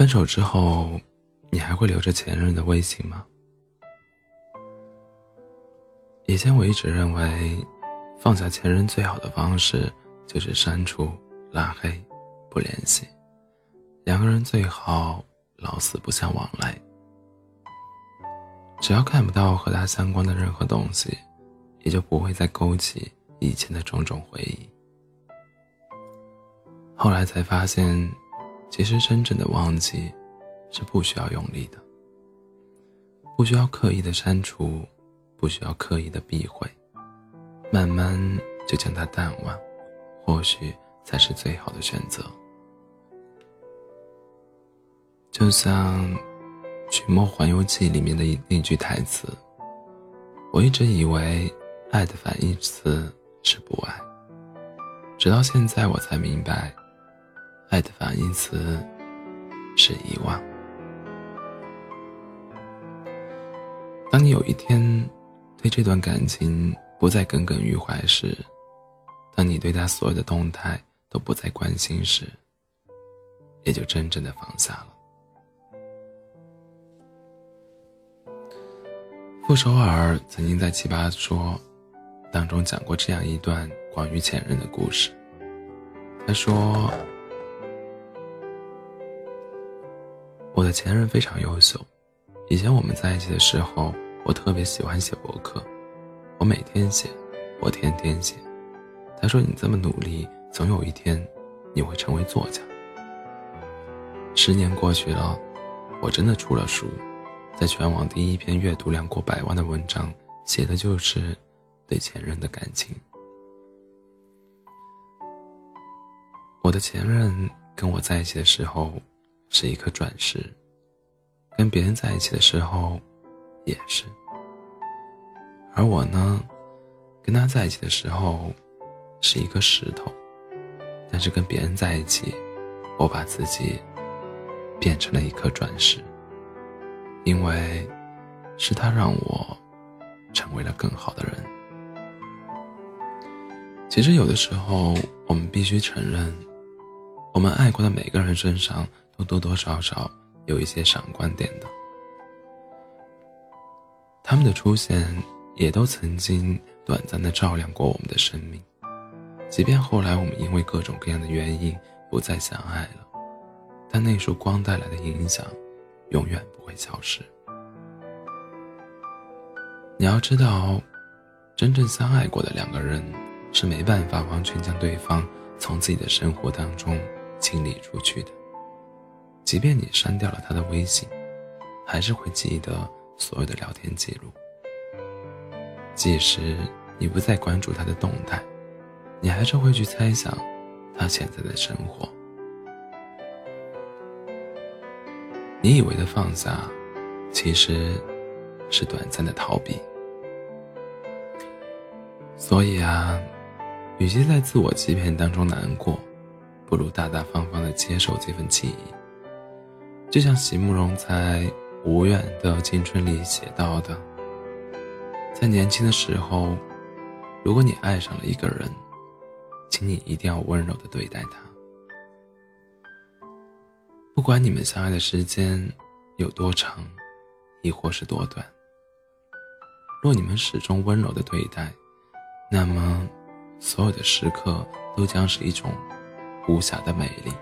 分手之后，你还会留着前任的微信吗？以前我一直认为，放下前任最好的方式就是删除、拉黑、不联系，两个人最好老死不相往来。只要看不到和他相关的任何东西，也就不会再勾起以前的种种回忆。后来才发现。其实，真正的忘记，是不需要用力的，不需要刻意的删除，不需要刻意的避讳，慢慢就将它淡忘，或许才是最好的选择。就像《寻梦环游记》里面的那句台词：“我一直以为爱的反义词是不爱，直到现在我才明白。”爱的反义词是遗忘。当你有一天对这段感情不再耿耿于怀时，当你对他所有的动态都不再关心时，也就真正的放下了。傅首尔曾经在《奇葩说》当中讲过这样一段关于前任的故事。他说。我的前任非常优秀，以前我们在一起的时候，我特别喜欢写博客，我每天写，我天天写。他说：“你这么努力，总有一天，你会成为作家。”十年过去了，我真的出了书，在全网第一篇阅读量过百万的文章，写的就是对前任的感情。我的前任跟我在一起的时候。是一颗钻石，跟别人在一起的时候，也是。而我呢，跟他在一起的时候，是一颗石头，但是跟别人在一起，我把自己变成了一颗钻石，因为是他让我成为了更好的人。其实有的时候，我们必须承认，我们爱过的每个人身上。多多少少有一些闪光点的，他们的出现也都曾经短暂的照亮过我们的生命，即便后来我们因为各种各样的原因不再相爱了，但那束光带来的影响，永远不会消失。你要知道，真正相爱过的两个人是没办法完全将对方从自己的生活当中清理出去的。即便你删掉了他的微信，还是会记得所有的聊天记录。即使你不再关注他的动态，你还是会去猜想他现在的生活。你以为的放下，其实是短暂的逃避。所以啊，与其在自我欺骗当中难过，不如大大方方的接受这份记忆。就像席慕容在《无怨的青春》里写到的，在年轻的时候，如果你爱上了一个人，请你一定要温柔的对待他。不管你们相爱的时间有多长，亦或是多短，若你们始终温柔的对待，那么所有的时刻都将是一种无暇的美丽。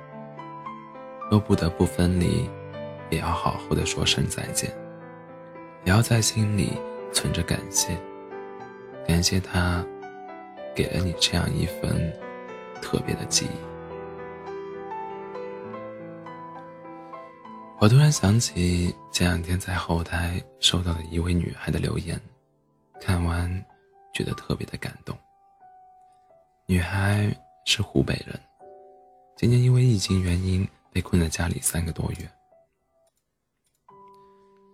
若不得不分离。也要好好的说声再见，也要在心里存着感谢，感谢他给了你这样一份特别的记忆。我突然想起前两天在后台收到的一位女孩的留言，看完觉得特别的感动。女孩是湖北人，今年因为疫情原因被困在家里三个多月。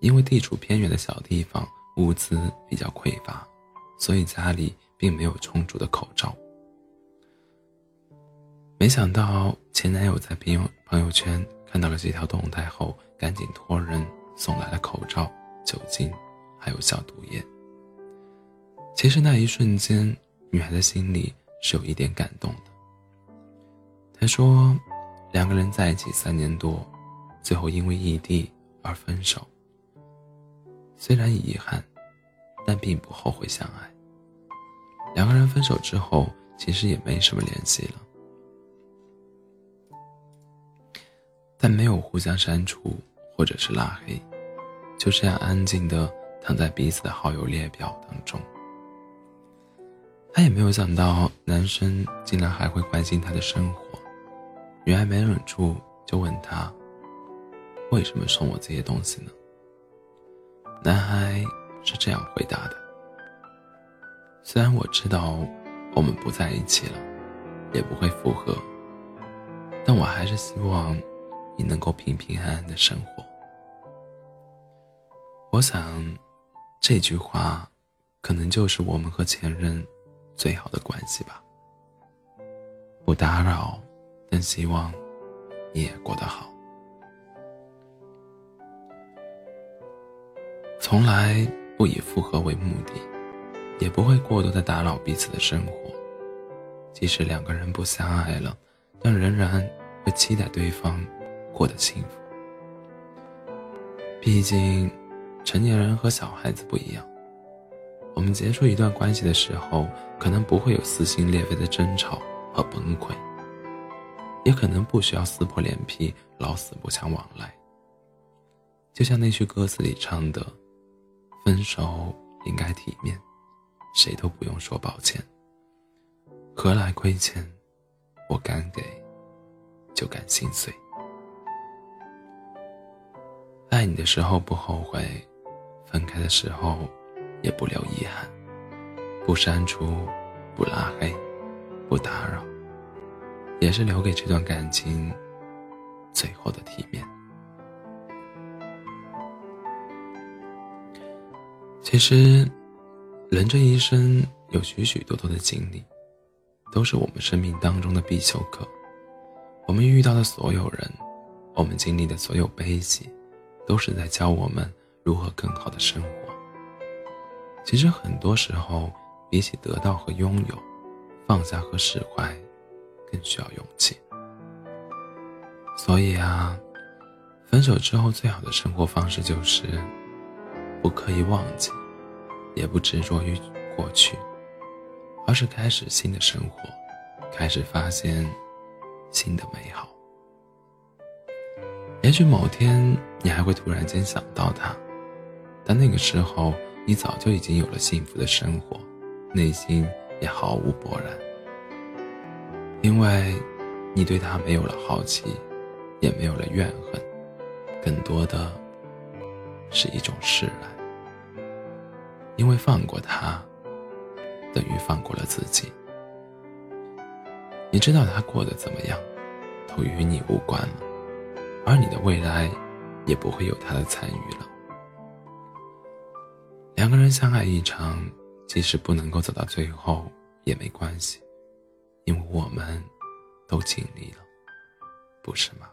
因为地处偏远的小地方，物资比较匮乏，所以家里并没有充足的口罩。没想到前男友在朋友朋友圈看到了这条动态后，赶紧托人送来了口罩、酒精，还有消毒液。其实那一瞬间，女孩的心里是有一点感动的。她说：“两个人在一起三年多，最后因为异地而分手。虽然遗憾，但并不后悔相爱。两个人分手之后，其实也没什么联系了，但没有互相删除或者是拉黑，就这样安静的躺在彼此的好友列表当中。他也没有想到男生竟然还会关心他的生活，女孩没忍住就问他：“为什么送我这些东西呢？”男孩是这样回答的：“虽然我知道我们不在一起了，也不会复合，但我还是希望你能够平平安安的生活。”我想，这句话可能就是我们和前任。最好的关系吧，不打扰，但希望你也过得好。从来不以复合为目的，也不会过多的打扰彼此的生活。即使两个人不相爱了，但仍然会期待对方过得幸福。毕竟，成年人和小孩子不一样。我们结束一段关系的时候，可能不会有撕心裂肺的争吵和崩溃，也可能不需要撕破脸皮、老死不相往来。就像那句歌词里唱的：“分手应该体面，谁都不用说抱歉。何来亏欠？我敢给，就敢心碎。爱你的时候不后悔，分开的时候。”也不留遗憾，不删除，不拉黑，不打扰，也是留给这段感情最后的体面。其实，人这一生有许许多多的经历，都是我们生命当中的必修课。我们遇到的所有人，我们经历的所有悲喜，都是在教我们如何更好的生活。其实很多时候，比起得到和拥有，放下和释怀，更需要勇气。所以啊，分手之后最好的生活方式就是，不刻意忘记，也不执着于过去，而是开始新的生活，开始发现新的美好。也许某天你还会突然间想到他，但那个时候。你早就已经有了幸福的生活，内心也毫无波澜，因为你对他没有了好奇，也没有了怨恨，更多的是一种释然。因为放过他，等于放过了自己。你知道他过得怎么样，都与你无关了，而你的未来，也不会有他的参与了。两个人相爱一场，即使不能够走到最后也没关系，因为我们都尽力了，不是吗？